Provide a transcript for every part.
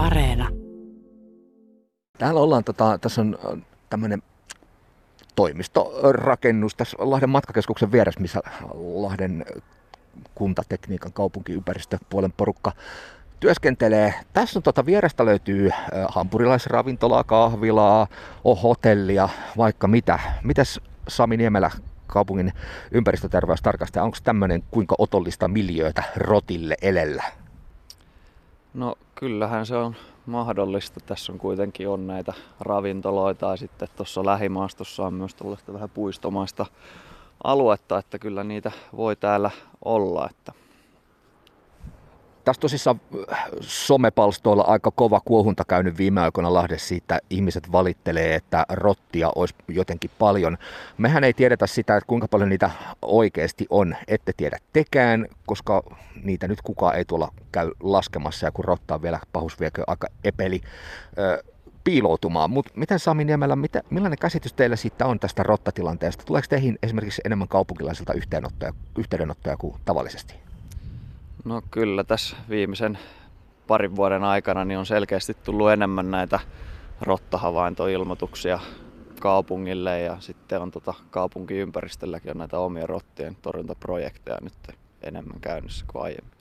Areena. Täällä ollaan, tota, tässä on tämmöinen toimistorakennus tässä Lahden matkakeskuksen vieressä, missä Lahden kuntatekniikan kaupunkiympäristöpuolen porukka työskentelee. Tässä on tuota vierestä löytyy hampurilaisravintolaa, kahvilaa, on hotellia, vaikka mitä. Mitäs Sami Niemelä, kaupungin ympäristöterveystarkastaja, onko tämmöinen kuinka otollista miljöötä rotille elellä? No kyllähän se on mahdollista. Tässä on kuitenkin on näitä ravintoloita ja sitten tuossa lähimaastossa on myös tällaista vähän puistomaista aluetta, että kyllä niitä voi täällä olla. Että tässä tosissaan äh, somepalstoilla aika kova kuohunta käynyt viime aikoina Lahdessa siitä, ihmiset valittelee, että rottia olisi jotenkin paljon. Mehän ei tiedetä sitä, että kuinka paljon niitä oikeasti on. Ette tiedä tekään, koska niitä nyt kukaan ei tuolla käy laskemassa ja kun rotta on vielä pahusviekö aika epeli piiloutumaan. Mutta miten Sami Niemelä, mitä, millainen käsitys teillä siitä on tästä rottatilanteesta? Tuleeko teihin esimerkiksi enemmän kaupunkilaisilta yhteydenottoja, yhteydenottoja kuin tavallisesti? No kyllä tässä viimeisen parin vuoden aikana niin on selkeästi tullut enemmän näitä rottahavaintoilmoituksia kaupungille ja sitten on tota kaupunkiympäristölläkin on näitä omia rottien torjuntaprojekteja nyt enemmän käynnissä kuin aiemmin.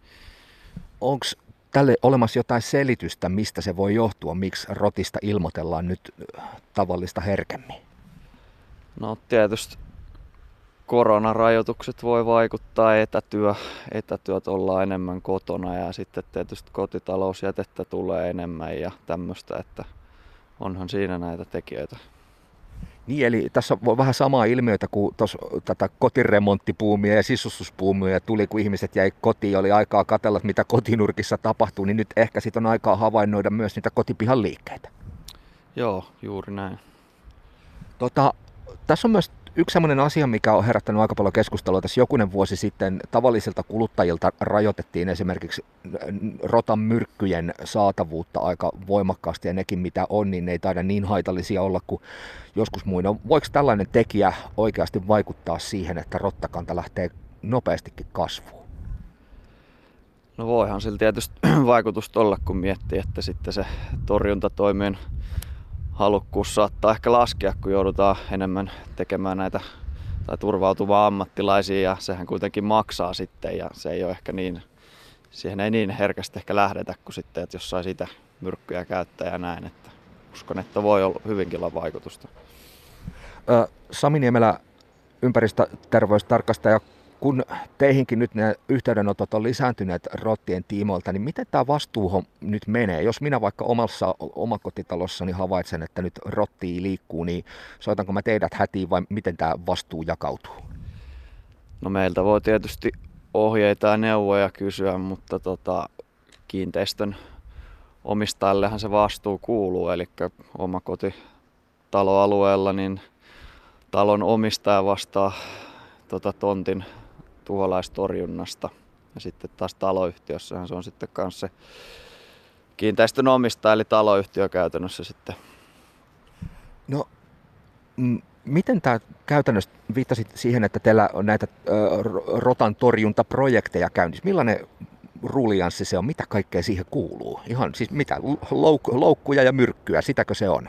Onko tälle olemassa jotain selitystä, mistä se voi johtua, miksi rotista ilmoitellaan nyt tavallista herkemmin? No tietysti koronarajoitukset voi vaikuttaa, etätyö, etätyöt ollaan enemmän kotona ja sitten tietysti kotitalousjätettä tulee enemmän ja tämmöistä, että onhan siinä näitä tekijöitä. Niin, eli tässä on vähän samaa ilmiötä kuin tuossa tätä kotiremonttipuumia ja sisustuspuumia tuli, kun ihmiset jäi kotiin, oli aikaa katella, mitä kotinurkissa tapahtuu, niin nyt ehkä sitten on aikaa havainnoida myös niitä kotipihan liikkeitä. Joo, juuri näin. Tota, tässä on myös Yksi sellainen asia, mikä on herättänyt aika paljon keskustelua tässä jokunen vuosi sitten, tavallisilta kuluttajilta rajoitettiin esimerkiksi rotan myrkkyjen saatavuutta aika voimakkaasti ja nekin mitä on, niin ne ei taida niin haitallisia olla kuin joskus muina. Voiko tällainen tekijä oikeasti vaikuttaa siihen, että rottakanta lähtee nopeastikin kasvuun? No voihan sillä tietysti vaikutusta olla, kun miettii, että sitten se torjuntatoimien halukkuus saattaa ehkä laskea, kun joudutaan enemmän tekemään näitä tai turvautumaan ammattilaisia ja sehän kuitenkin maksaa sitten ja se ei ole ehkä niin, siihen ei niin herkästi ehkä lähdetä kuin sitten, että jos sai sitä myrkkyjä käyttää ja näin, että uskon, että voi olla hyvinkin olla vaikutusta. Sami Niemelä, ympäristöterveystarkastaja, kun teihinkin nyt ne yhteydenotot on lisääntyneet rottien tiimoilta, niin miten tämä vastuu nyt menee? Jos minä vaikka omassa omakotitalossani havaitsen, että nyt rotti liikkuu, niin soitanko mä teidät hätiin vai miten tämä vastuu jakautuu? No meiltä voi tietysti ohjeita ja neuvoja kysyä, mutta tota, kiinteistön omistajallehan se vastuu kuuluu, eli omakotitaloalueella niin talon omistaja vastaa tota, tontin tuholaistorjunnasta. Ja sitten taas taloyhtiössähän se on sitten kanssa se kiinteistön omistaja, eli taloyhtiö käytännössä sitten. No, m- miten tämä käytännössä, viittasit siihen, että teillä on näitä ö, rotan torjuntaprojekteja käynnissä. Millainen rulianssi se on? Mitä kaikkea siihen kuuluu? Ihan siis mitä? Louk- loukkuja ja myrkkyä, sitäkö se on?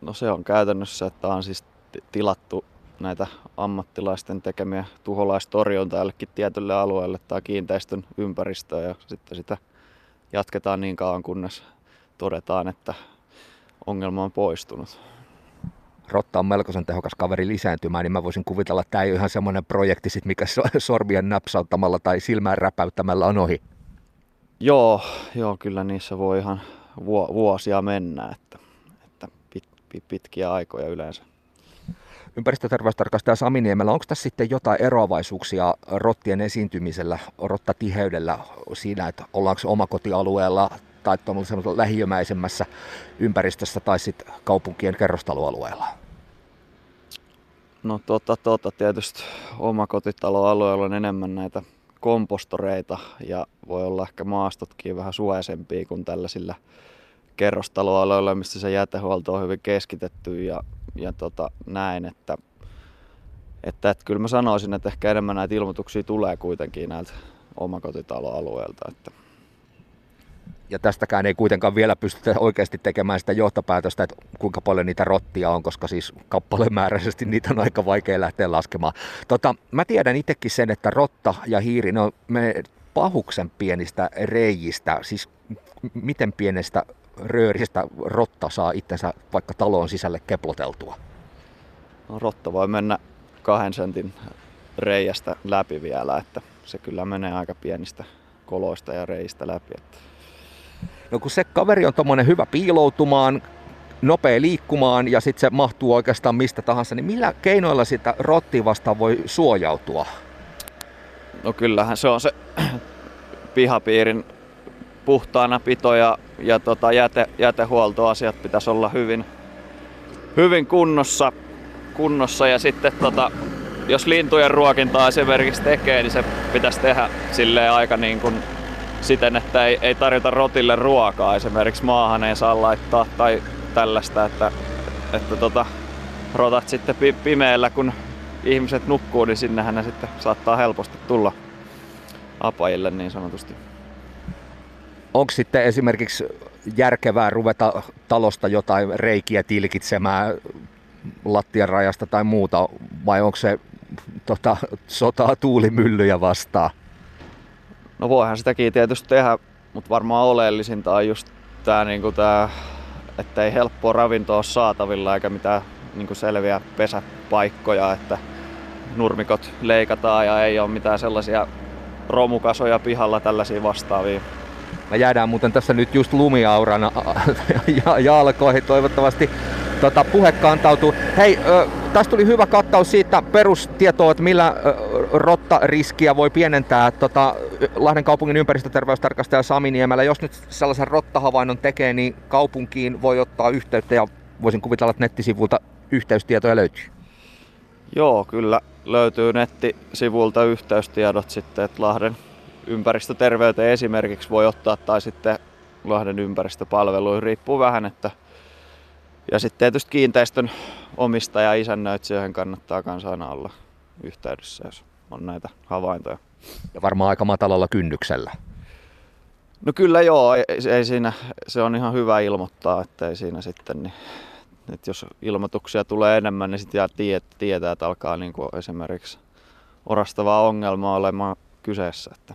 No se on käytännössä, että on siis tilattu näitä ammattilaisten tekemiä tuholaistorjunta jollekin tietylle alueelle tai kiinteistön ympäristöön ja sitten sitä jatketaan niin kauan kunnes todetaan, että ongelma on poistunut. Rotta on melkoisen tehokas kaveri lisääntymään, niin mä voisin kuvitella, että tämä ei ole ihan semmoinen projekti, sit, mikä sormien napsauttamalla tai silmään räpäyttämällä on ohi. Joo, joo kyllä niissä voi ihan vuosia mennä, että, että pit, pit, pitkiä aikoja yleensä ympäristöterveystarkastaja Sami Niemellä, onko tässä sitten jotain eroavaisuuksia rottien esiintymisellä, rottatiheydellä siinä, että ollaanko omakotialueella tai lähiömäisemmässä ympäristössä tai sitten kaupunkien kerrostaloalueella? No tota, tota, tietysti omakotitaloalueella on enemmän näitä kompostoreita ja voi olla ehkä maastotkin vähän suojaisempia kuin tällaisilla kerrostaloalueilla, missä se jätehuolto on hyvin keskitetty ja ja tota, näin, että, että, että kyllä mä sanoisin, että ehkä enemmän näitä ilmoituksia tulee kuitenkin näiltä omakotitaloalueelta. Että. Ja tästäkään ei kuitenkaan vielä pystytä oikeasti tekemään sitä johtopäätöstä, että kuinka paljon niitä rottia on, koska siis kappalemääräisesti niitä on aika vaikea lähteä laskemaan. Tota, mä tiedän itsekin sen, että rotta ja hiiri, ne on me pahuksen pienistä reijistä, siis miten pienestä rööristä rotta saa itsensä vaikka taloon sisälle keploteltua? No, rotta voi mennä kahden sentin reiästä läpi vielä, että se kyllä menee aika pienistä koloista ja reistä läpi. Että... No kun se kaveri on tommonen hyvä piiloutumaan, nopea liikkumaan ja sitten se mahtuu oikeastaan mistä tahansa, niin millä keinoilla sitä rotti vastaan voi suojautua? No kyllähän se on se pihapiirin puhtaana pito ja, ja tota jäte, jätehuoltoasiat pitäisi olla hyvin, hyvin kunnossa, kunnossa ja sitten tota, jos lintujen ruokintaa esimerkiksi tekee, niin se pitäisi tehdä silleen aika niin kuin siten, että ei, ei tarjota rotille ruokaa. Esimerkiksi maahan ei saa laittaa tai tällaista, että, että tota, rotat sitten pimeällä, kun ihmiset nukkuu, niin sinnehän ne sitten saattaa helposti tulla apajille niin sanotusti. Onko sitten esimerkiksi järkevää ruveta talosta jotain reikiä tilkitsemään lattian rajasta tai muuta, vai onko se tota, sotaa tuulimyllyjä vastaan? No voihan sitäkin tietysti tehdä, mutta varmaan oleellisinta on just tämä, niinku tää, että ei helppoa ravintoa ole saatavilla eikä mitään niinku selviä pesäpaikkoja, että nurmikot leikataan ja ei ole mitään sellaisia romukasoja pihalla tällaisia vastaavia. Me jäädään muuten tässä nyt just lumiaurana jalkoihin toivottavasti tota, puhe kantautuu. Hei, ö, tästä tuli hyvä kattaus siitä perustietoa, että millä ö, rottariskiä voi pienentää. Tota, Lahden kaupungin ympäristöterveystarkastaja Sami Niemelä, jos nyt sellaisen rottahavainnon tekee, niin kaupunkiin voi ottaa yhteyttä ja voisin kuvitella, että nettisivulta yhteystietoja löytyy. Joo, kyllä löytyy nettisivulta yhteystiedot sitten, että Lahden ympäristöterveyteen esimerkiksi voi ottaa tai sitten Lahden ympäristöpalveluihin, riippuu vähän, että ja sitten tietysti kiinteistön omistaja isännöitsijöihin kannattaa kanssa aina olla yhteydessä, jos on näitä havaintoja. Ja varmaan aika matalalla kynnyksellä. No kyllä joo, ei, ei siinä, se on ihan hyvä ilmoittaa, että ei siinä sitten, niin, että jos ilmoituksia tulee enemmän, niin sitten tietää, että alkaa niin kuin esimerkiksi orastavaa ongelmaa olemaan kyseessä. Että